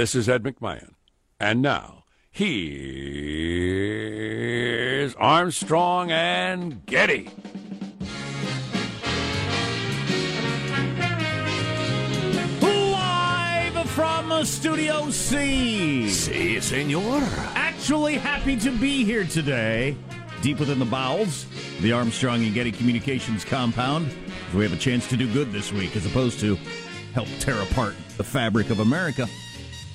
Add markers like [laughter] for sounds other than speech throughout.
This is Ed McMahon. And now, here's Armstrong and Getty. Live from Studio C. Si, senor. Actually, happy to be here today, deep within the bowels, the Armstrong and Getty Communications compound. We have a chance to do good this week as opposed to help tear apart the fabric of America.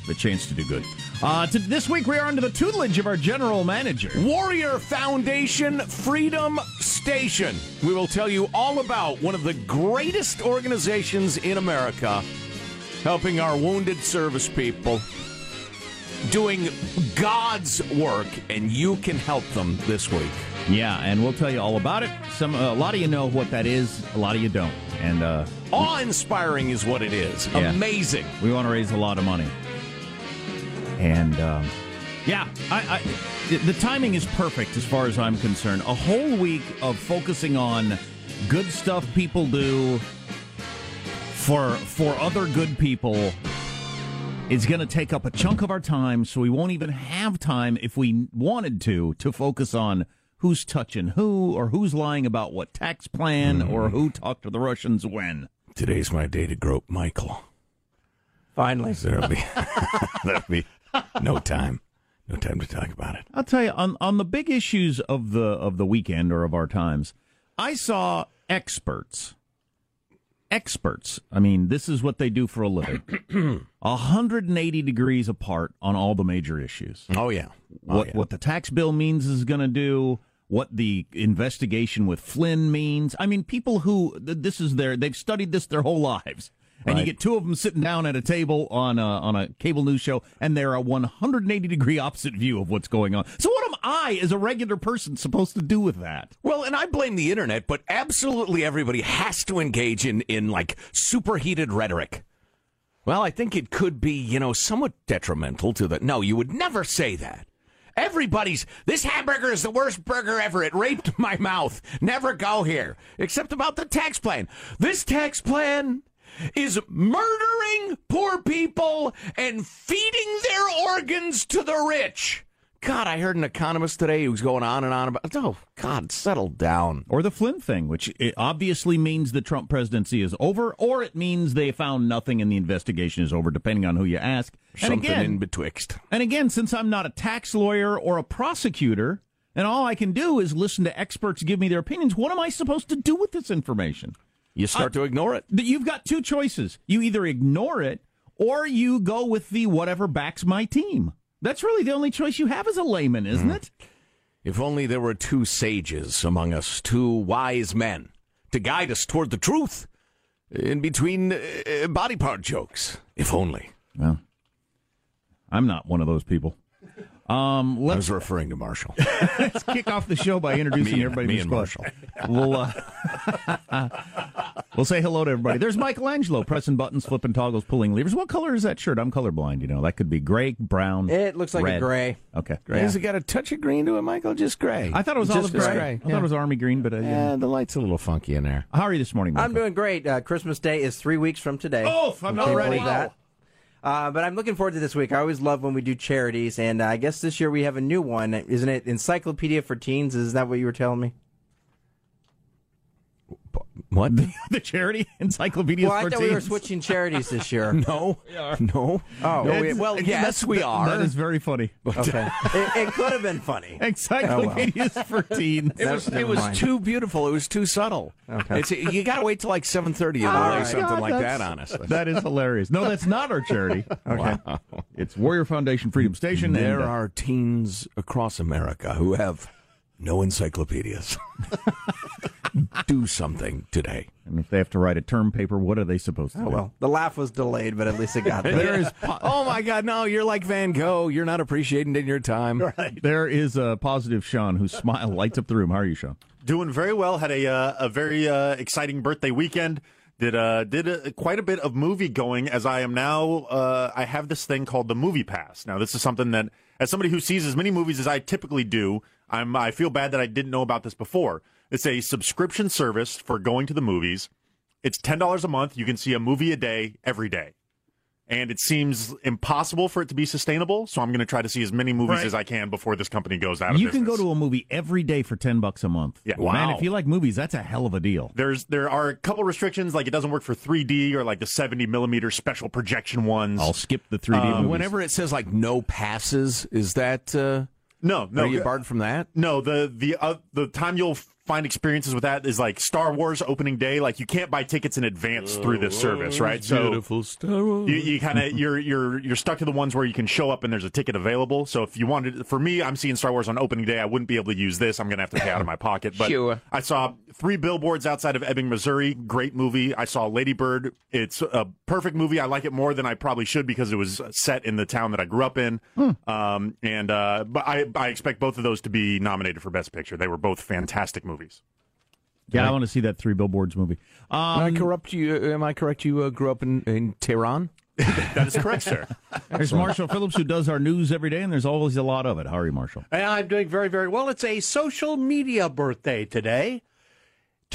The chance to do good. Uh, to, this week, we are under the tutelage of our general manager. Warrior Foundation Freedom Station. We will tell you all about one of the greatest organizations in America helping our wounded service people doing God's work, and you can help them this week. Yeah, and we'll tell you all about it. Some, uh, a lot of you know what that is, a lot of you don't. And uh, awe inspiring is what it is. Yeah. Amazing. We want to raise a lot of money. And um, yeah, I, I, the timing is perfect as far as I'm concerned. A whole week of focusing on good stuff people do for for other good people is going to take up a chunk of our time, so we won't even have time if we wanted to to focus on who's touching who or who's lying about what tax plan mm. or who talked to the Russians when. Today's my day to grope Michael. Finally, there'll [laughs] be there'll be no time. No time to talk about it. I'll tell you on on the big issues of the of the weekend or of our times. I saw experts. Experts. I mean, this is what they do for a living. [clears throat] 180 degrees apart on all the major issues. Oh yeah. Oh, what yeah. what the tax bill means is going to do, what the investigation with Flynn means. I mean, people who this is their they've studied this their whole lives. And you get two of them sitting down at a table on a, on a cable news show, and they're a 180 degree opposite view of what's going on. So, what am I, as a regular person, supposed to do with that? Well, and I blame the internet, but absolutely everybody has to engage in, in like superheated rhetoric. Well, I think it could be, you know, somewhat detrimental to the. No, you would never say that. Everybody's, this hamburger is the worst burger ever. It raped [laughs] my mouth. Never go here. Except about the tax plan. This tax plan is murdering poor people and feeding their organs to the rich. God, I heard an economist today who's going on and on about. Oh, God, settle down. Or the Flynn thing, which it obviously means the Trump presidency is over, or it means they found nothing and the investigation is over, depending on who you ask. Something and again, in betwixt. And again, since I'm not a tax lawyer or a prosecutor, and all I can do is listen to experts give me their opinions, what am I supposed to do with this information? You start to ignore it. You've got two choices. You either ignore it or you go with the whatever backs my team. That's really the only choice you have as a layman, isn't Mm. it? If only there were two sages among us, two wise men, to guide us toward the truth in between uh, body part jokes. If only. Well, I'm not one of those people. Um, I let's, was referring to Marshall. [laughs] let's kick off the show by [laughs] introducing Me- everybody me to squad. We'll, uh, [laughs] we'll say hello to everybody. There's Michelangelo pressing buttons, flipping toggles, pulling levers. What color is that shirt? I'm colorblind. You know that could be gray, brown. It looks like a red. gray. Okay, Has it got a touch of green to it, Michael? Just gray. I thought it was Just olive gray. gray. gray, I thought it was army green, but uh, yeah. yeah, the light's a little funky in there. how are you this morning? Michael? I'm doing great. Uh, Christmas Day is three weeks from today. Oh, I'm not ready. believe that. Uh, but I'm looking forward to this week. I always love when we do charities, and uh, I guess this year we have a new one, isn't it? Encyclopedia for Teens. Is that what you were telling me? What? the [laughs] charity encyclopedia well, I for thought we were switching charities this year. [laughs] no. No. Oh. No, we- well, it's- yes, we are. That is very funny. [laughs] Okay, it, it could have been funny. Encyclopedias for teens. It was Never it was too beautiful. It was too subtle. Okay. It's, you got to wait till like seven thirty to All lay something God, like that that's- on us. That is hilarious. No, that's not our charity. Okay. It's Warrior Foundation Freedom Station. There and, uh, are teens across America who have no encyclopedias. Do something today. and if they have to write a term paper, what are they supposed to Oh, do? well, the laugh was delayed, but at least it got [laughs] there. There is po- [laughs] Oh my God! No, you're like Van Gogh. You're not appreciating in your time. [laughs] there is a positive Sean whose smile lights up the room. How are you, Sean? Doing very well. Had a uh, a very uh, exciting birthday weekend. Did uh did a, quite a bit of movie going as I am now. Uh, I have this thing called the Movie Pass. Now this is something that, as somebody who sees as many movies as I typically do, I'm I feel bad that I didn't know about this before. It's a subscription service for going to the movies. It's ten dollars a month. You can see a movie a day every day. And it seems impossible for it to be sustainable, so I'm going to try to see as many movies Right. as I can before this company goes out of You business. can go to a movie every day for ten bucks a month. Yeah. Man, if you like movies, that's a hell of a deal. There's there are a couple restrictions, like it doesn't work for 3D or like the 70 millimeter special projection ones. I'll skip the 3D Um, movies. Whenever it says like no passes, is that uh, no, no, are you barred from that? no. The the uh, the time you'll find experiences with that is like Star Wars opening day. Like you can't buy tickets in advance through this service, right? So Star Wars. you, you kind of you're you're you're stuck to the ones where you can show up and there's a ticket available. So if you wanted, for me, I'm seeing Star Wars on opening day. I wouldn't be able to use this. I'm gonna have to pay out of my pocket. But Sure. I saw three billboards outside of Ebbing, Missouri. Great movie. I saw Lady Bird. It's a perfect movie. I like it more than I probably should because it was set in the town that I grew up in. Um, and uh, but I I expect both of those to be nominated for Best Picture. They were both fantastic movies. Yeah, I want to see that Three Billboards movie. Am I Um, corrupt? You? Am I correct? You uh, grew up in in Tehran. [laughs] That is correct, sir. there's Marshall Phillips who does our news every day, and there's always a lot of it. How are you, Marshall? And I'm doing very, very well. It's a social media birthday today.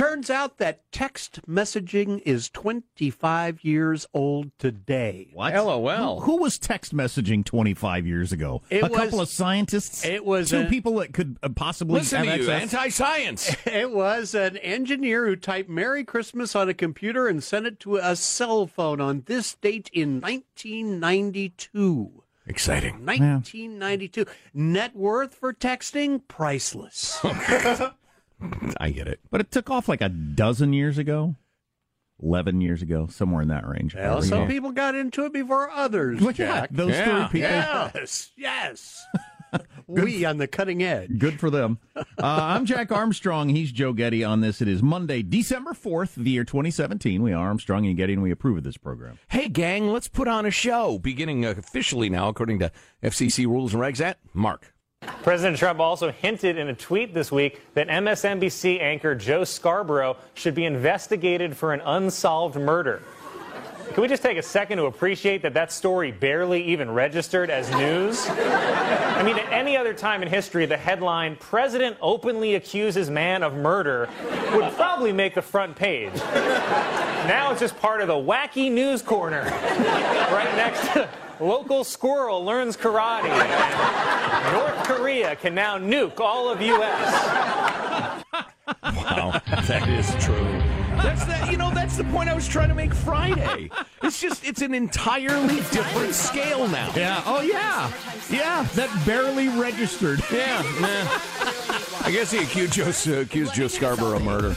Turns out that text messaging is 25 years old today. What? LOL. Who, who was text messaging 25 years ago? It a couple of scientists? it was two a- people that could uh, possibly Listen have to you, anti-science. [laughs] It was an engineer who typed Merry Christmas on a computer and sent it to a cell phone on this date in 1992. Exciting. 1992. Net worth for texting? Priceless. [laughs] I get it. But it took off like a dozen years ago, 11 years ago, somewhere in that range. well, some people got into it before others, Well, yeah, Jack. those Yeah. three people. Yes, yes. [laughs] we on the cutting edge. Good for them. [laughs] Uh, I'm Jack Armstrong. He's Joe Getty on this. It is Monday, December 4th, the year 2017. We are Armstrong and Getty, and we approve of this program. Hey, gang, let's put on a show, beginning officially now, according to FCC rules and regs. At Mark. President Trump also hinted in a tweet this week that MSNBC anchor Joe Scarborough should be investigated for an unsolved murder. Can we just take a second to appreciate that that story barely even registered as news? I mean, at any other time in history, the headline, President openly accuses man of murder, would probably make the front page. Now it's just part of the wacky news corner, right next to local squirrel learns karate. And North Korea can now nuke all of U.S. Wow, that is true. That's the, you know, that's the point I was trying to make Friday. It's just, it's an entirely different scale now. Yeah. Oh, yeah. Yeah. That barely registered. Yeah. nah. I guess he accused Joe, uh, accused Joe Scarborough of murder.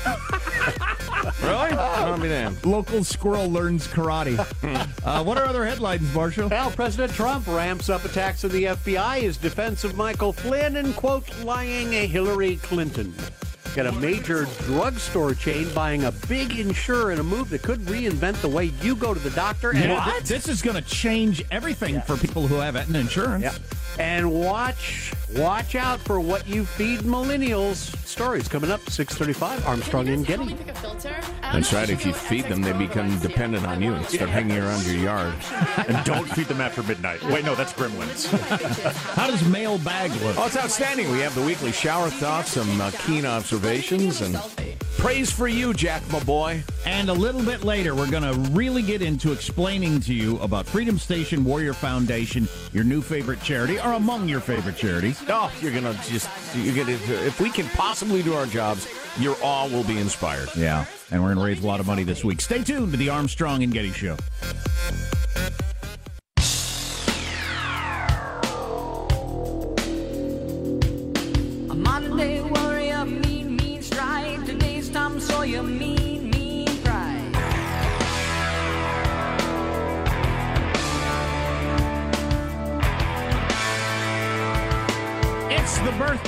Really? [laughs] I'll be damned. Local squirrel learns karate. uh, what are other headlines, Marshall? Well, President Trump ramps up attacks on the FBI, his defense of Michael Flynn, and, quote, lying a Hillary Clinton. Got a major drugstore chain buying a big insurer in a move that could reinvent the way you go to the doctor. And Yeah, th- this is going to change everything for people who have Aetna insurance. Yeah. And watch, watch out for what you feed millennials. Stories coming up 635 Armstrong and Getty. That's right. If you feed them, they become dependent on you and start hanging around your yard. [laughs] And don't feed them after midnight. Wait, no, that's Gremlins. How does mailbag look? Oh, it's outstanding. We have the weekly shower thoughts, some uh, keen observations, and praise for you, Jack, my boy. And a little bit later, we're going to really get into explaining to you about Freedom Station Warrior Foundation, your new favorite charity, or among your favorite charities. Oh, you're gonna just you're gonna if we can possibly do our jobs, your all will be inspired. Yeah, and we're going to raise a lot of money this week. Stay tuned to the Armstrong and Getty Show.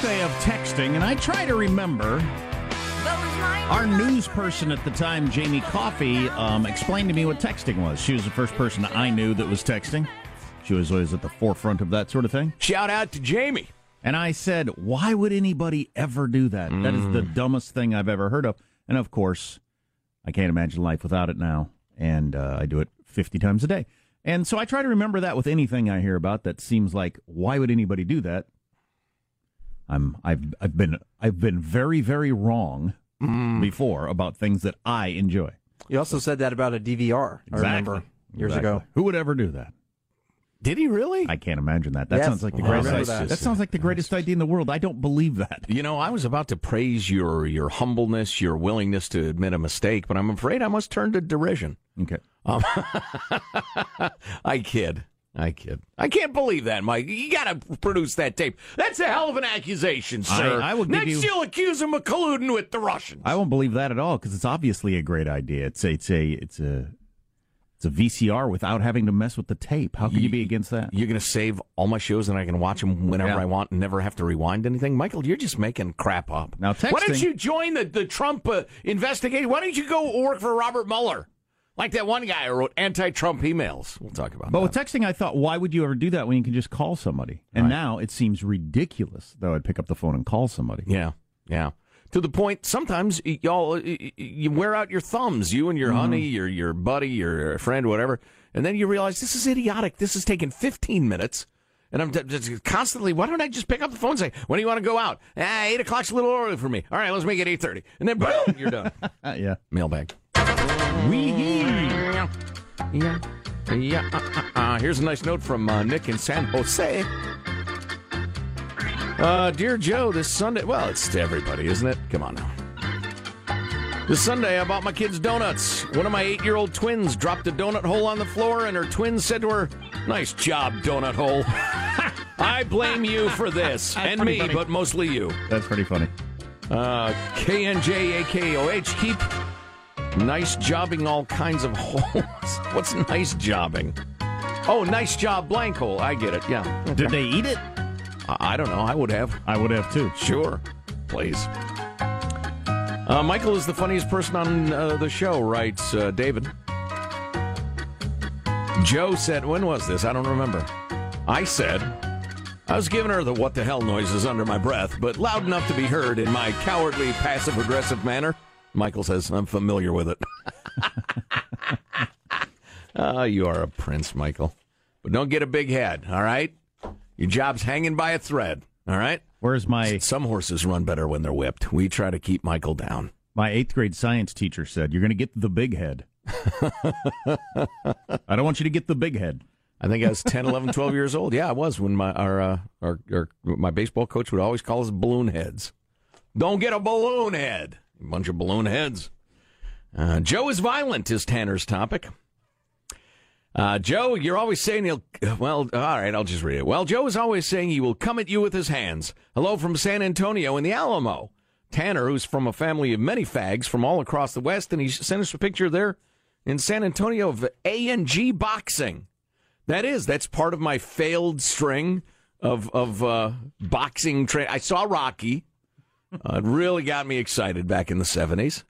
Birthday of texting, and I try to remember. Our news person at the time, Jamie Coffey, um, explained to me what texting was. She was the first person I knew that was texting. She was always at the forefront of that sort of thing. Shout out to Jamie. And I said, why would anybody ever do that? That is the dumbest thing I've ever heard of. And of course, I can't imagine life without it now. And uh, I do it 50 times a day. And so I try to remember that with anything I hear about that seems like, why would anybody do that? I'm I've I've been I've been very very wrong before about things that I enjoy. You also said that about a DVR. I remember years Exactly. ago. Who would ever do that? Did he really? I can't imagine that. That Yes. sounds like the greatest. That. that. sounds like the greatest idea in the world. I don't believe that. You know, I was about to praise your your humbleness, your willingness to admit a mistake, but I'm afraid I must turn to derision. Okay. Um, [laughs] I kid. I kid. I can't believe that, Mike. You got to produce that tape. That's a hell of an accusation, sir. I will give Next, you- you'll accuse him of colluding with the Russians. I won't believe that at all because it's obviously a great idea. It's a, it's a it's a it's a VCR without having to mess with the tape. How can you be against that? You're going to save all my shows and I can watch them whenever Yeah. I want and never have to rewind anything? Michael, you're just making crap up. Now, Why don't you join the, the Trump uh, investigation? Why don't you go work for Robert Mueller? Like that one guy who wrote anti Trump emails. We'll talk about But that. with texting, I thought, why would you ever do that when you can just call somebody? And now it seems ridiculous that I'd pick up the phone and call somebody. Yeah, yeah. To the point, sometimes y'all you wear out your thumbs, you and your honey, your your buddy, your friend, whatever, and then you realize this is idiotic. This is taking 15 minutes, and I'm just constantly. Why don't I just pick up the phone and say, "When do you want to go out?" Ah, eight o'clock's a little early for me. All right, let's make it 8:30, and then boom, you're done. [laughs] Yeah. Mailbag. Wee Yeah, yeah. yeah. Uh, uh, uh. Here's a nice note from uh, Nick in San Jose. Uh, dear Joe, this Sunday. Well, it's to everybody, isn't it? Come on now. This Sunday, I bought my kids donuts. One of my eight year old twins dropped a donut hole on the floor, and her twin said to her, Nice job, donut hole. [laughs] I blame you for this, and me, funny. but mostly you. That's pretty funny. Uh, KNJAKOH, keep nice jobbing all kinds of [laughs] holes. What's nice jobbing? Oh, nice job, blank hole. I get it. Yeah. Did they eat it? I I don't know. I would have. I would have too. Sure. Please. Uh, Michael is the funniest person on uh, the show, writes uh, David. Joe said, when was this? I don't remember. I said, I was giving her the what the hell noises under my breath, but loud enough to be heard in my cowardly, passive aggressive manner. Michael says, I'm familiar with it. [laughs] Ah, you are a prince, Michael. But don't get a big head, all right? Your job's hanging by a thread, all right? Where's my Some horses run better when they're whipped. We try to keep Michael down. my eighth grade science teacher said? You're going to get the big head. [laughs] I don't want you to get the big head. I think I was 10, 11, 12 years old. Yeah, I was when my our, uh, our, our my baseball coach would always call us balloon heads. Don't get a balloon head. Bunch of balloon heads. Uh, Joe is violent is Tanner's topic. Uh, Joe, you're always saying he'll. Well, all right, I'll just read it. Well, Joe is always saying he will come at you with his hands. Hello from San Antonio in the Alamo. Tanner, who's from a family of many fags from all across the West, and he sent us a picture there in San Antonio of A and G boxing. That is, that's part of my failed string of of uh, boxing. Tra- I saw Rocky. Uh, it really got me excited back in the seventies,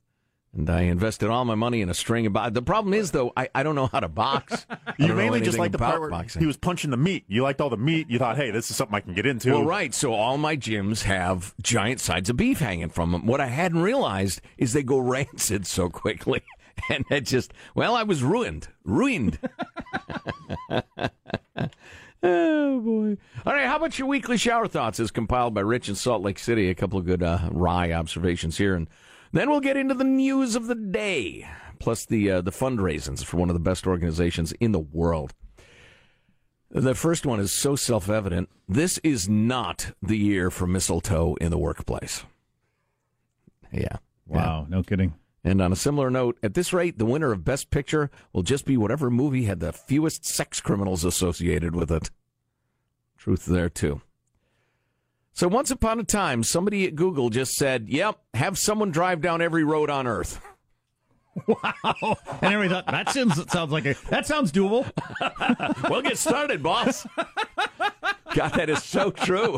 and I invested all my money in a string of. Bo- the problem is, though, I, I don't know how to box. [laughs] You mainly just like the part where boxing. he was punching the meat. You liked all the meat. You thought, hey, this is something I can get into. Well, right. So all my gyms have giant sides of beef hanging from them. What I hadn't realized is they go [laughs] rancid so quickly. [laughs] And it just, well, I was ruined. Ruined. Oh, boy. All right. How about your weekly shower thoughts as compiled by Rich in Salt Lake City? A couple of good uh, wry observations here. And then we'll get into the news of the day, plus the, uh, the fundraisings for one of the best organizations in the world. The first one is so self evident. This is not the year for mistletoe in the workplace. Yeah. Wow, no kidding. And on a similar note, at this rate, the winner of Best Picture will just be whatever movie had the fewest sex criminals associated with it. Truth there, too. So once upon a time, somebody at Google just said, yep, have someone drive down every road on Earth. Wow. And everybody thought that sounds sounds like a that sounds doable. [laughs] well, get started, boss. God, that is so true.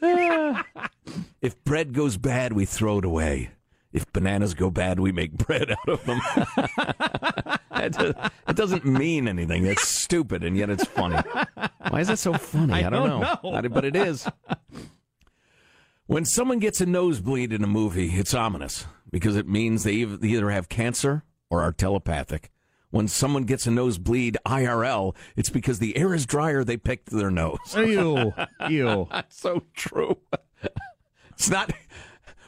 [laughs] if bread goes bad, we throw it away. If bananas go bad, we make bread out of them. [laughs] it, doesn't mean anything. It's stupid, and yet it's funny. Why is that so funny? I I, don't, don't know. know. But it is. When someone gets a nosebleed in a movie, it's ominous because it means they they either have cancer or are telepathic. When someone gets a nosebleed IRL, it's because the air is drier, they picked their nose. Ew. [laughs] Ew. That's so true. [laughs] It's not.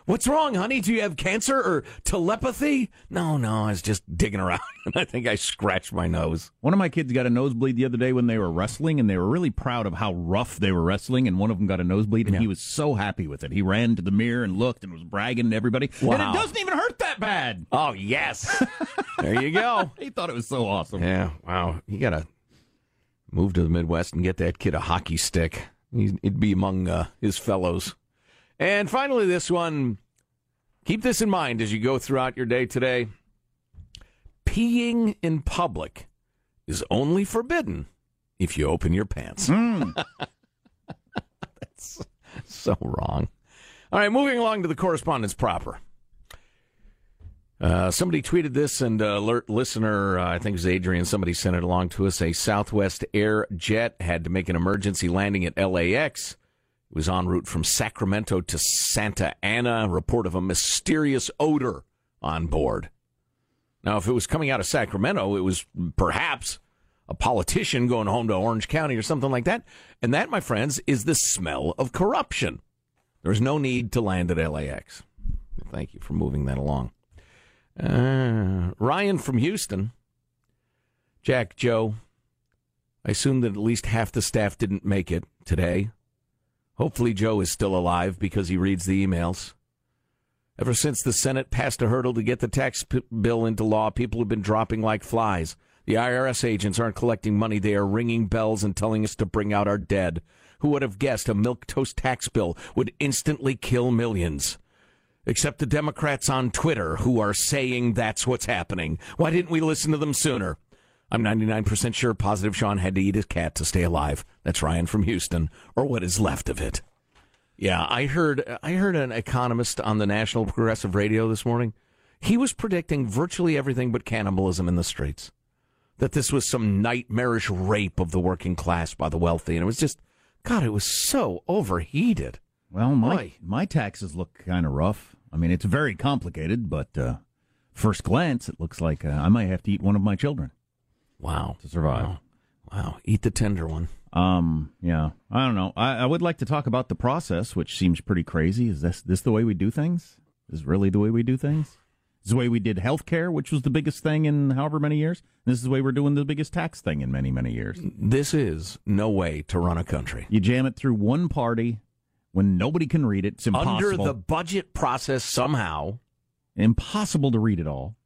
What's wrong, honey? Do you have cancer or telepathy? No, no, I was just digging around and [laughs] I think I scratched my nose. One of my kids got a nosebleed the other day when they were wrestling, and they were really proud of how rough they were wrestling. And one of them got a nosebleed, and he was so happy with it. He ran to the mirror and looked and was bragging to everybody. Wow. And it doesn't even hurt that bad. Oh, yes. there you go. [laughs] He thought it was so awesome. Yeah, wow. You got to move to the Midwest and get that kid a hockey stick. He'd he'd be among uh, his fellows. And finally, this one keep this in mind as you go throughout your day today. Peeing in public is only forbidden if you open your pants. [laughs] That's so wrong. All right, moving along to the correspondence proper. Uh, somebody tweeted this, and uh, alert listener, uh, I think it was Adrian, somebody sent it along to us. A Southwest Air jet had to make an emergency landing at LAX. It was en route from Sacramento to Santa Ana. Report of a mysterious odor on board. Now, if it was coming out of Sacramento, it was perhaps a politician going home to Orange County or something like that. And that, my friends, is the smell of corruption. There's no need to land at LAX. Thank you for moving that along. Uh, Ryan from Houston. Jack, Joe. I assume that at least half the staff didn't make it today. Hopefully, Joe is still alive because he reads the emails. Ever since the Senate passed a hurdle to get the tax p- bill into law, people have been dropping like flies. The IRS agents aren't collecting money, they are ringing bells and telling us to bring out our dead. Who would have guessed a milk toast tax bill would instantly kill millions? Except the Democrats on Twitter who are saying that's what's happening. Why didn't we listen to them sooner? I'm 99% sure Positive Sean had to eat his cat to stay alive. That's Ryan from Houston, or what is left of it. Yeah, I heard I heard an economist on the National Progressive Radio this morning. He was predicting virtually everything but cannibalism in the streets. That this was some nightmarish rape of the working class by the wealthy, and it was just God, it was so overheated. Well, my Boy. my taxes look kind of rough. I mean, it's very complicated, but uh, first glance, it looks like uh, I might have to eat one of my children Wow. to survive. Wow. Wow. Eat the tender one. Um, yeah, I don't know. I, I would like to talk about the process, which seems pretty crazy. Is this this the way we do things? Is this really the way we do things? This Is the way we did healthcare, which was the biggest thing in however many years. This is the way we're doing the biggest tax thing in many many years. This is no way to run a country. You jam it through one party when nobody can read it. It's impossible. Under the budget process somehow. impossible to read it all.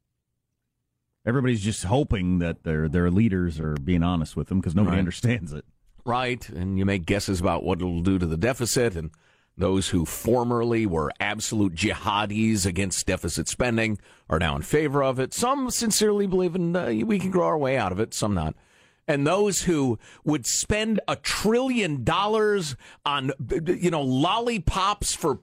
Everybody's just hoping that their their leaders are being honest with them because nobody Right. understands it. Right. And you make guesses about what it'll do to the deficit. And those who formerly were absolute jihadis against deficit spending are now in favor of it. Some sincerely believe in uh, we can grow our way out of it, some not. And those who would spend a trillion dollars on, you know, lollipops for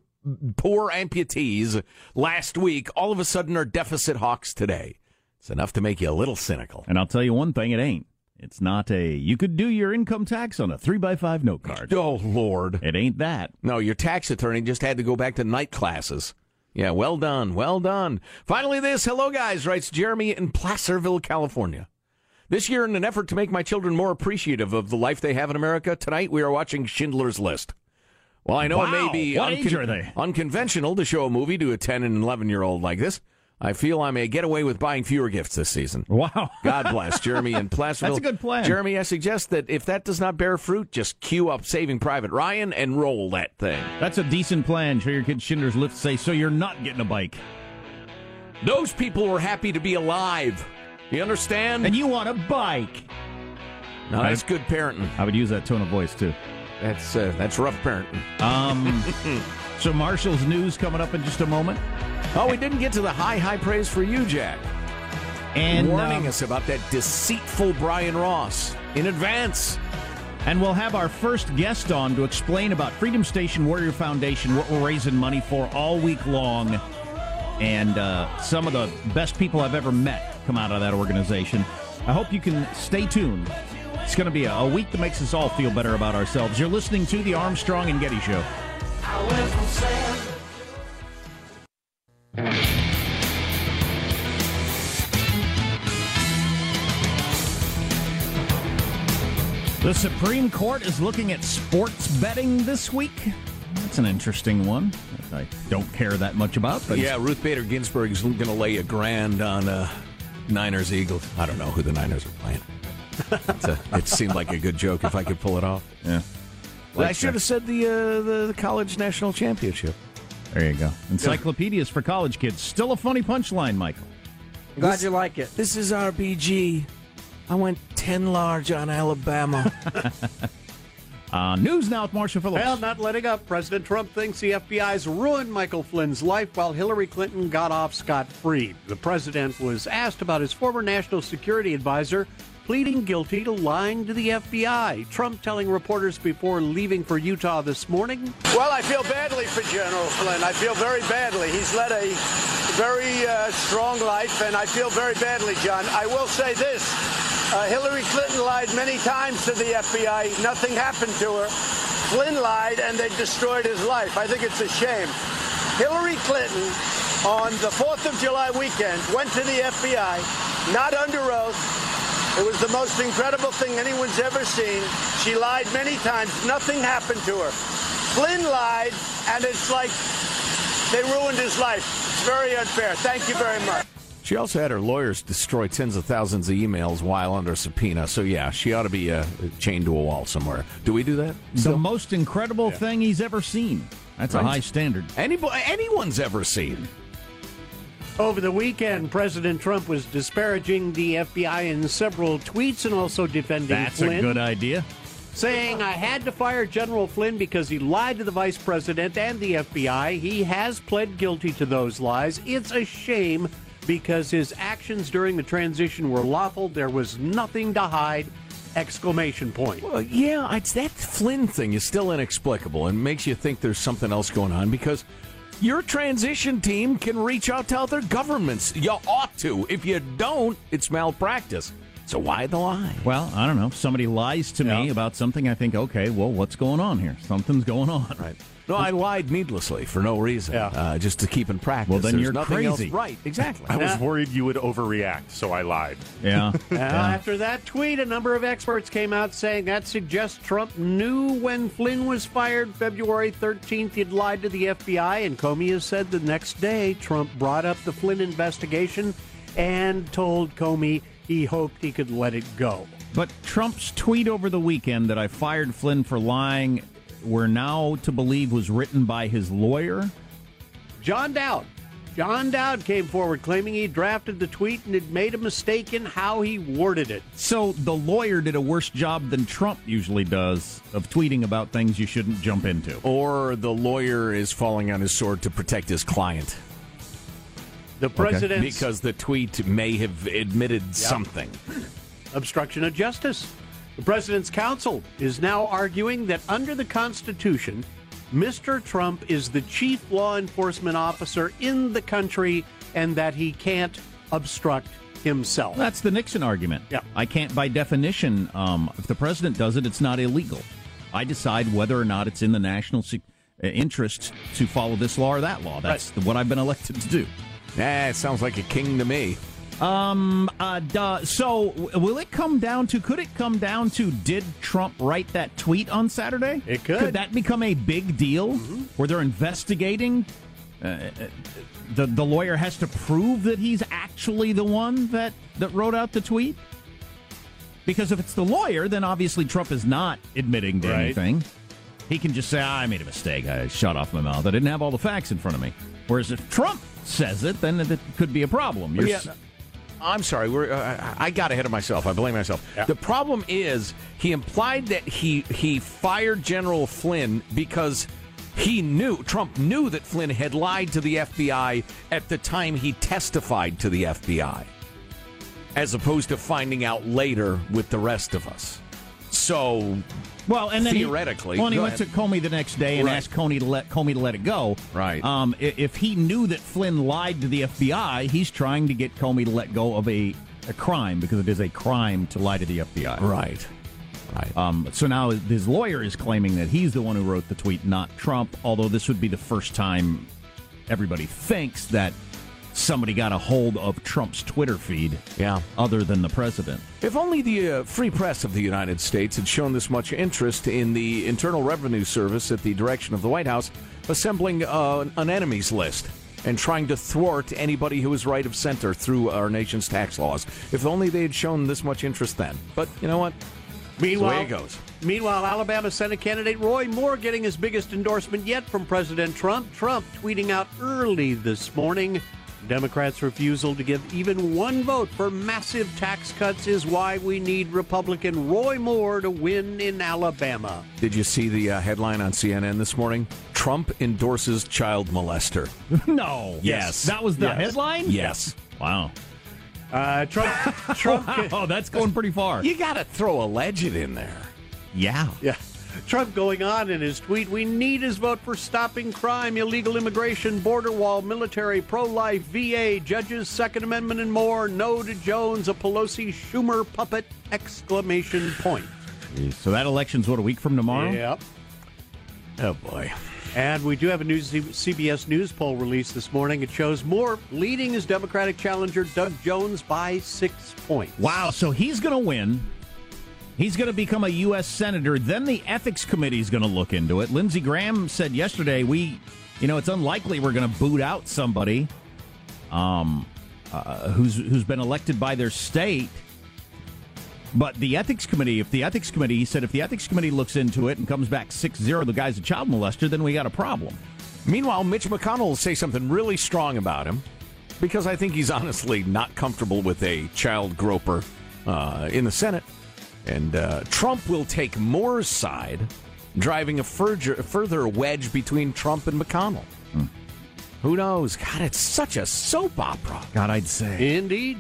poor amputees last week, all of a sudden are deficit hawks today. It's enough to make you a little cynical. And I'll tell you one thing: it ain't. It's not a. You could do your income tax on a three by five note card. [laughs] Oh, Lord. It ain't that. No, your tax attorney just had to go back to night classes. Yeah, well done, well done. Finally, this. Hello, guys, writes Jeremy in Placerville, California. This year, in an effort to make my children more appreciative of the life they have in America, tonight we are watching Schindler's List. Well, I know it may be What age are they? unconventional to show a movie to a 10 and 11 year old like this. I feel I may get away with buying fewer gifts this season. [laughs] Wow. God bless Jeremy in [laughs] Placerville. That's a good plan. Jeremy, I suggest that if that does not bear fruit, just queue up Saving Private Ryan and roll that thing. That's a decent plan. Show your kids Schindler's List. Say so. You're not getting a bike, Those people were happy to be alive. You understand? and you want a bike. no, that's good parenting. I would use that tone of voice too. That's uh, that's rough parenting. Um, [laughs] so Marshall's news coming up in just a moment, Oh, we didn't get to the high, high praise for you, Jack. and warning uh, us about that deceitful Brian Ross in advance. And we'll have our first guest on to explain about Freedom Station Warrior Foundation, what we're raising money for all week long, and uh, some of the best people I've ever met come out of that organization. I hope you can stay tuned. It's going to be a, a week that makes us all feel better about ourselves. You're listening to the Armstrong and Getty Show. The Supreme Court is looking at sports betting this week. That's an interesting one. I don't care that much about, but yeah, Ruth Bader Ginsburg's going to lay a grand on uh, Niners Eagles. I don't know who the Niners are playing. It's a- it seemed like a good joke if I could pull it off. yeah. I should that. have said the, uh, the the college national championship. There you go. Encyclopedias for college kids. Still a funny punchline, Michael. Glad you like it. This is RBG. I went ten large on Alabama. [laughs] Uh, news now with Marshall Phillips. Well, not letting up. President Trump thinks the FBI's ruined Michael Flynn's life while Hillary Clinton got off scot free. The president was asked about his former national security advisor pleading guilty to lying to the FBI. Trump telling reporters before leaving for Utah this morning Well, I feel badly for General Flynn. I feel very badly. He's led a very uh, strong life, and I feel very badly, John. I will say this. Uh, Hillary Clinton lied many times to the FBI. Nothing happened to her. Flynn lied, and they destroyed his life. I think it's a shame. Hillary Clinton, on the 4th of July weekend, went to the FBI, not under oath, it was the most incredible thing anyone's ever seen. She lied many times. Nothing happened to her. Flynn lied, and it's like they ruined his life. It's very unfair. Thank you very much. She also had her lawyers destroy tens of thousands of emails while under subpoena. So yeah, she ought to be uh, chained to a wall somewhere. Do we do that? the most incredible thing he's ever seen. That's a high standard. Anybody, anyone's ever seen? Over the weekend, President Trump was disparaging the FBI in several tweets and also defending That's Flynn. a good idea. saying I had to fire General Flynn because he lied to the vice president and the FBI. He has pled guilty to those lies. It's a shame because his actions during the transition were lawful. There was nothing to hide. Exclamation point. Well, yeah, it's that Flynn thing is still inexplicable and makes you think there's something else going on because your transition team can reach out to other governments. You ought to. If you don't, it's malpractice. So why the lie? Well, I don't know. If somebody lies to me about something, I think, okay, well, what's going on here? Something's going on. Right. No, I lied needlessly for no reason, uh, just to keep in practice. Well, then There's you're nothing else- crazy. Right, exactly. [laughs] I was worried you would overreact, so I lied. [laughs] Yeah. Uh, After that tweet, a number of experts came out saying that suggests Trump knew when Flynn was fired February 13th. He'd lied to the FBI, and Comey has said the next day Trump brought up the Flynn investigation and told Comey he hoped he could let it go. But Trump's tweet over the weekend that I fired Flynn for lying, we're now to believe was written by his lawyer. John Dowd. John Dowd came forward claiming he drafted the tweet and had made a mistake in how he worded it. So the lawyer did a worse job than Trump usually does of tweeting about things you shouldn't jump into. Or the lawyer is falling on his sword to protect his client. The president's Because the tweet may have admitted something. obstruction of justice. The president's counsel is now arguing that under the Constitution, Mr. Trump is the chief law enforcement officer in the country and that he can't obstruct himself. That's the Nixon argument. Yeah. I can't, by definition, um, if the president does it, it's not illegal. I decide whether or not it's in the national se- uh, interest to follow this law or that law. That's the, what I've been elected to do. Ah, it sounds like a king to me. Um. Uh. Duh. So, will it come down to? Could it come down to? Did Trump write that tweet on Saturday? It could. Could that become a big deal where they're investigating? Uh, uh, the the lawyer has to prove that he's actually the one that that wrote out the tweet. Because if it's the lawyer, then obviously Trump is not admitting to Right. anything. He can just say, "Ah, "I made a mistake. I shut off my mouth. I didn't have all the facts in front of me." Whereas if Trump says it, then it could be a problem. You're Yeah. I'm sorry. We're, uh, I got ahead of myself. I blame myself. The problem is he implied that he he fired General Flynn because he knew Trump knew that Flynn had lied to the FBI at the time he testified to the FBI, as opposed to finding out later with the rest of us. So, Well, and then he- theoretically, well, and he went ahead. to Comey the next day and Right. asked Comey to let Comey to let it go. Right. Um, if he knew that Flynn lied to the FBI, he's trying to get Comey to let go of a, a crime because it is a crime to lie to the FBI. right, right. Um, so now his lawyer is claiming that he's the one who wrote the tweet, not Trump. Although this would be the first time everybody thinks that somebody got a hold of Trump's Twitter feed. Yeah. Other than the president. If only the uh, free press of the United States had shown this much interest in the Internal Revenue Service at the direction of the White House assembling uh, an enemies list and trying to thwart anybody who is right of center through our nation's tax laws. If only they had shown this much interest then. But you know what? Meanwhile, That's the way it goes. Meanwhile, Alabama Senate candidate Roy Moore getting his biggest endorsement yet from President Trump. Trump tweeting out early this morning Democrats' refusal to give even one vote for massive tax cuts is why we need Republican Roy Moore to win in Alabama. Did you see the uh, headline on CNN this morning? Trump endorses child molester. [laughs] no. Yes. That was the Yes. headline? Yes. Wow. Uh, Trump. [laughs] Trump. Oh, that's going pretty far. You got to throw a legend in there. Yeah. Yeah. Trump going on in his tweet, we need his vote for stopping crime, illegal immigration, border wall, military, pro life, VA, judges, Second Amendment, and more. No to Jones, a Pelosi Schumer puppet! Exclamation point. So that election's what a week from tomorrow. Yep. Oh, boy. And we do have a new CBS News poll released this morning. It shows Moore leading his Democratic challenger Doug Jones by six points. Wow. So he's going to win. He's going to become a U.S. senator. Then the ethics committee is going to look into it. Lindsey Graham said yesterday, "We, you know, it's unlikely we're going to boot out somebody, um, uh, who's who's been elected by their state." But the ethics committee, if the ethics committee, he said, if the ethics committee looks into it and comes back 6-0, the guy's a child molester, then we got a problem. Meanwhile, Mitch McConnell will say something really strong about him because I think he's honestly not comfortable with a child groper uh, in the Senate. And uh, Trump will take Moore's side, driving a further, further wedge between Trump and McConnell. Who knows? God, it's such a soap opera. God, I'd say. Indeed.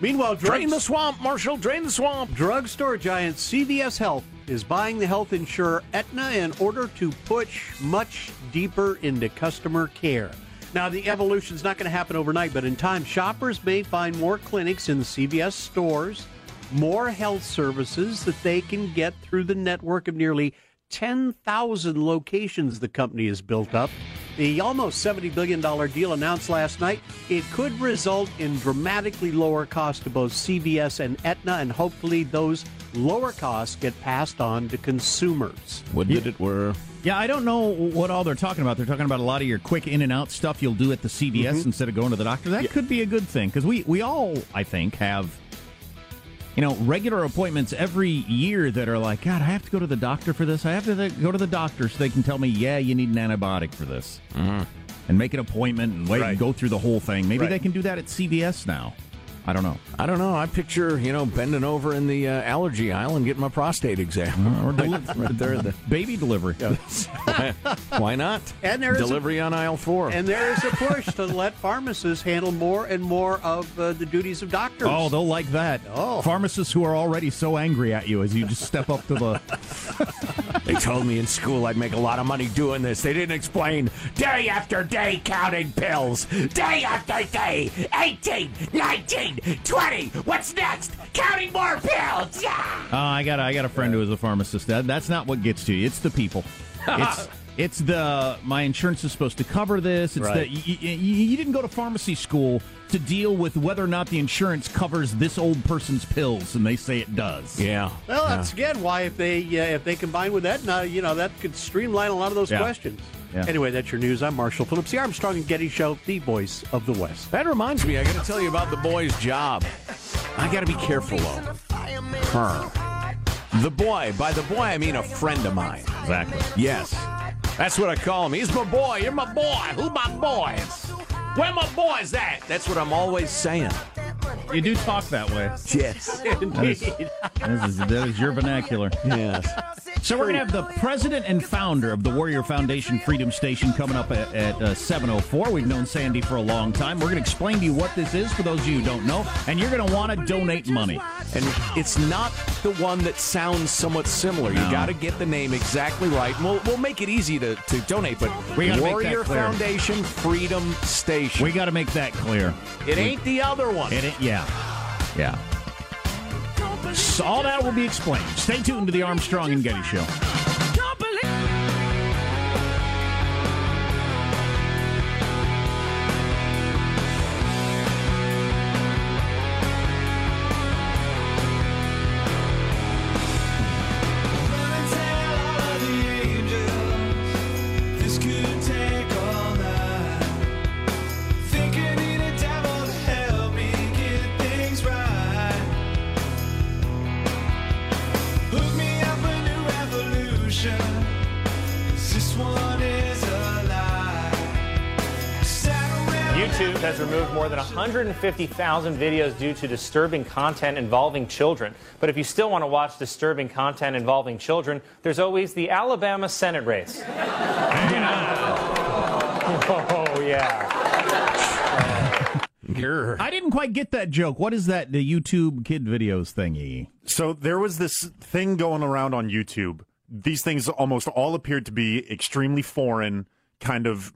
Meanwhile, Drain the swamp, Marshall. Drain the swamp. Drugstore giant CVS Health is buying the health insurer Aetna in order to push much deeper into customer care. Now, the evolution is not going to happen overnight, but in time, shoppers may find more clinics in the CVS stores, more health services that they can get through the network of nearly 10,000 locations the company has built up. The almost $70 billion deal announced last night, it could result in dramatically lower costs to both CVS and Aetna, and hopefully those lower costs get passed on to consumers. Would that it were. Yeah, I don't know what all they're talking about. They're talking about a lot of your quick in and out stuff you'll do at the CVS Mhm. instead of going to the doctor. That could be a good thing because we we all I think have you know regular appointments every year that are like God, I have to go to the doctor for this. I have to go to the doctor so they can tell me, yeah, you need an antibiotic for this, mm-hmm. and make an appointment and wait and go through the whole thing. Maybe Right. they can do that at CVS now. I don't know. I don't know. I picture, you know, bending over in the uh, allergy aisle and getting my prostate exam. [laughs] Or deli- there the [laughs] baby delivery. [laughs] Why not? And there is a- Delivery on aisle four. And there is a push to let pharmacists handle more and more of uh, the duties of doctors. Oh, they'll like that. Oh. Pharmacists who are already so angry at you as you just step up to the. They told me in school I'd make a lot of money doing this. They didn't explain day after day counting pills. Day after day. 18, 19, 20. What's next? Counting more pills. Yeah. Oh, I got a, I got a friend who is a pharmacist. That, that's not what gets to you. It's the people. [laughs] It's it's the my insurance is supposed to cover this. It's Right. the you, you didn't go to pharmacy school to deal with whether or not the insurance covers this old person's pills, and they say it does. Yeah. Well, that's again why if they uh, if they combine with Aetna, you know that could streamline a lot of those Yeah. questions. Yeah. Anyway, that's your news. I'm Marshall Phillips, the Armstrong and Getty Show, the voice of the West. That reminds me, I got to tell you about the boy's job. I got to be careful, though. Her. The boy. By the boy, I mean a friend of mine. Exactly. Yes. That's what I call him. He's my boy. You're my boy. Who my boys? Where my boys at? That's what I'm always saying. You do talk that way. Yes. [laughs] That is, that is, that is your vernacular. Yes. So we're going to have the president and founder of the Warrior Foundation Freedom Station coming up at, at uh, 7.04. We've known Sandy for a long time. We're going to explain to you what this is for those of you who don't know, and you're going to want to donate money. And it's not the one that sounds somewhat similar. You got to get the name exactly right. We'll, we'll make it easy to, to donate, but We gotta make that Warrior. Foundation Freedom Station. We got to make that clear. it ain't the other one. It, yeah. Yeah. So all that will be explained. Stay tuned to the Armstrong and Getty Show. 150,000 videos due to disturbing content involving children. But if you still want to watch disturbing content involving children, there's always the Alabama Senate race. [laughs] Oh, yeah. I didn't quite get that joke. What is that? The YouTube kid videos thingy? So there was this thing going around on YouTube. These things almost all appeared to be extremely foreign, kind of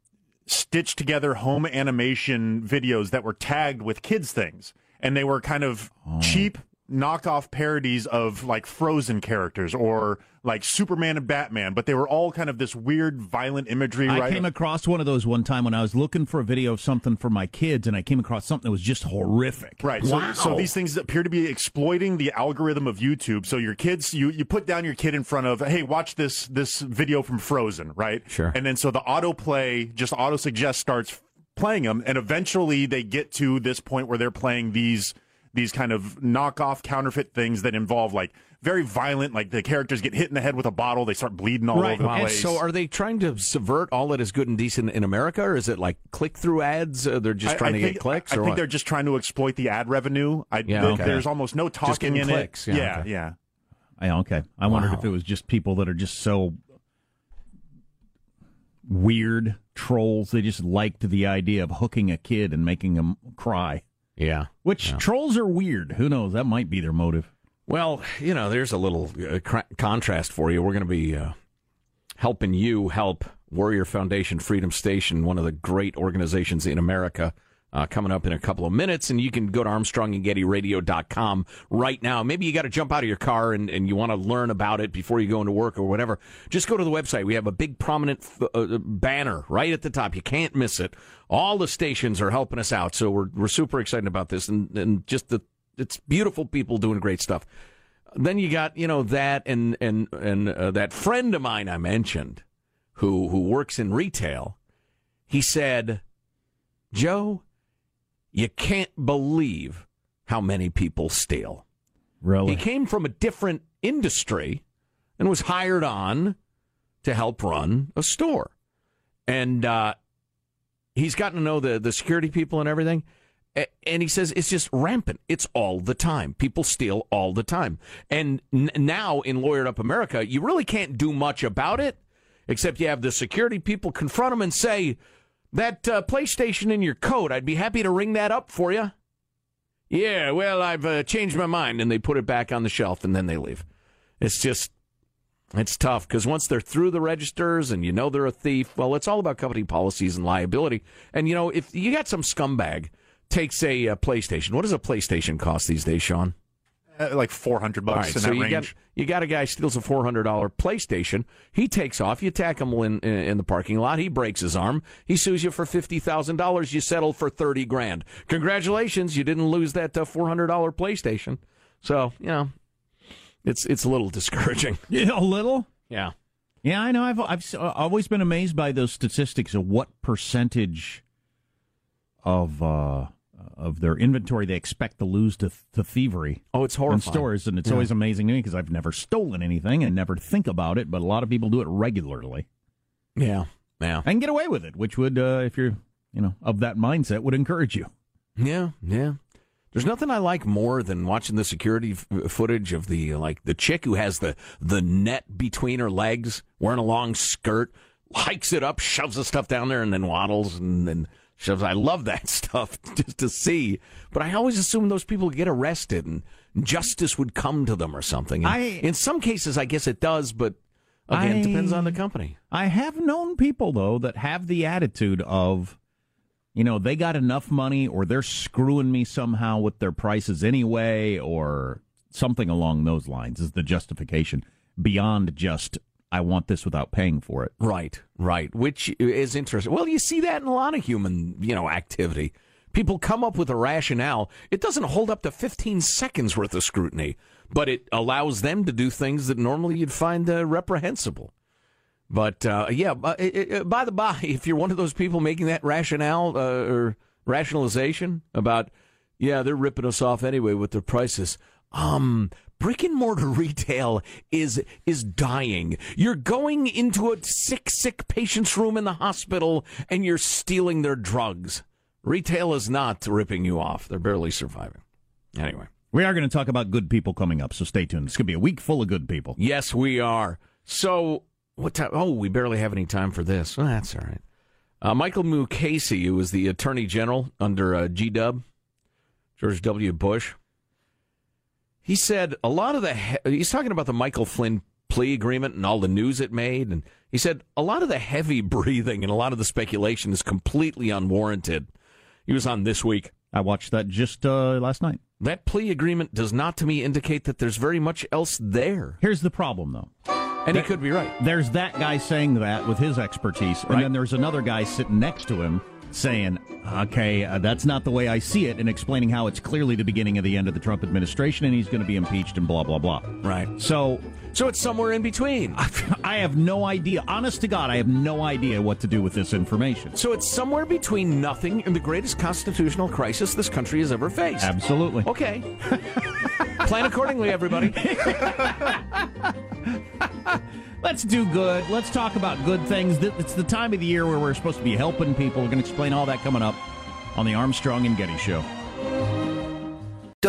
stitched together home animation videos that were tagged with kids things. And they were kind of oh. cheap knockoff parodies of like Frozen characters or like Superman and Batman, but they were all kind of this weird violent imagery, I right? came across one of those one time when I was looking for a video of something for my kids, and I came across something that was just horrific. Right. So, so these things appear to be exploiting the algorithm of YouTube. So your kids, you, you put down your kid in front of, hey, watch this this video from Frozen, right? Sure. And then so the autoplay, just auto suggest starts playing them, and eventually they get to this point where they're playing these these kind of knockoff counterfeit things that involve like very violent, like the characters get hit in the head with a bottle, they start bleeding all over the And place. so, are they trying to subvert all that is good and decent in America, or is it like click through ads? Uh, they're just I- trying I to think- get clicks, I, or think what? they're just trying to exploit the ad revenue. I, Yeah, th- okay. There's almost no talking Just in clicks, it. yeah, yeah, okay. yeah. Yeah, okay. I wondered if it was just people that are just so weird trolls. They just liked the idea of hooking a kid and making him cry. Yeah. Which Yeah. trolls are weird. Who knows? That might be their motive. Well, you know, there's a little uh, cra- contrast for you. We're going to be uh, helping you help Warrior Foundation Freedom Station, one of the great organizations in America. Uh, coming up in a couple of minutes, and you can go to ArmstrongandGettyRadio.com right now. Maybe you got to jump out of your car and, and you want to learn about it before you go into work or whatever. Just go to the website. We have a big prominent f- uh, banner right at the top. You can't miss it. All the stations are helping us out, so we're we're super excited about this, and and just the it's beautiful people doing great stuff. Then you got you know that and and and uh, that friend of mine I mentioned, who who works in retail. He said, Joe, you can't believe how many people steal. Really? He came from a different industry and was hired on to help run a store. And uh, he's gotten to know the, the security people and everything. And he says it's just rampant. It's all the time. People steal all the time. And n- now in Lawyered Up America, you really can't do much about it, except you have the security people confront them and say, That uh, PlayStation in your coat, I'd be happy to ring that up for you. Yeah, well, I've uh, changed my mind. And they put it back on the shelf and then they leave. It's just, it's tough because once they're through the registers and you know they're a thief, well, it's all about company policies and liability. And, you know, if you got some scumbag takes a, uh PlayStation, what does a PlayStation cost these days, Sean? Uh, like 400 bucks All right, in so that you range. got you got a guy steals a four hundred dollar PlayStation. He takes off. You tack him in, in in the parking lot. He breaks his arm. He sues you for fifty thousand dollars. You settle for thirty grand. Congratulations, you didn't lose that uh, four hundred dollar PlayStation. So you know, it's it's a little [laughs] discouraging. [laughs] Yeah, a little. Yeah. Yeah, I know. I've I've uh, always been amazed by those statistics of what percentage of uh, of their inventory they expect to lose to, to thievery. Oh, it's in horrifying. stores, and it's Yeah. always amazing to me because I've never stolen anything and never think about it. But a lot of people do it regularly. Yeah, yeah, and get away with it, which would, uh, if you're you know of that mindset, would encourage you. Yeah, yeah. There's nothing I like more than watching the security f- footage of the like the chick who has the the net between her legs, wearing a long skirt, hikes it up, shoves the stuff down there, and then waddles and then shoves. I love that [laughs] stuff just to see. But I always assume those people get arrested and justice would come to them or something. I- in some cases, I guess it does, but again, it depends on the company. I have known people though that have the attitude of, you know, they got enough money or they're screwing me somehow with their prices anyway, or something along those lines is the justification beyond just I want this without paying for it. Right, right. Which is interesting. Well, you see that in a lot of human, you know, activity. People come up with a rationale. It doesn't hold up to 15 seconds worth of scrutiny, but it allows them to do things that normally you'd find uh, reprehensible. But uh, yeah, uh, by the by, [laughs] if you're one of those people making that rationale uh, or rationalization about, yeah, they're ripping us off anyway with their prices. Um, brick and mortar [laughs] retail is is dying. You're going into a sick, sick patient's room in the hospital and you're stealing their drugs. Retail is not ripping you off. They're barely surviving. Anyway. We are going to talk about good people coming up, so stay tuned. It's going to be a week full of good people. Yes, we are. So, what time? Oh, we barely have any time for this. Well, that's all right. Uh, Michael Mukasey, who was the Attorney General under uh, G Dub, George W. Bush, he said a lot of the. He- he's talking about the Michael Flynn plea agreement and all the news it made. And he said a lot of the heavy [laughs] breathing and a lot of the speculation is completely unwarranted. He was on This Week. I watched that just uh, last night. That plea agreement does not to me indicate that there's very much else there. Here's the problem, though. And he could be right. There's that guy saying that with his expertise, and Right. then there's another guy sitting next to him saying, "Okay, uh, that's not the way I see it," and explaining how it's clearly the beginning of the end of the Trump administration, and he's going to be impeached and blah blah blah. Right. So, so it's somewhere in between. [laughs] I have no idea. Honest to God, I have no idea what to do with this information. So it's somewhere between nothing and the greatest constitutional crisis this country has ever faced. Absolutely. Okay. [laughs] Plan accordingly, everybody. [laughs] Let's do good. Let's talk about good things. Th- It's the time of the year where we're supposed to be helping people. We're going to explain all that coming up on the Armstrong and Getty Show.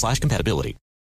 slash compatibility.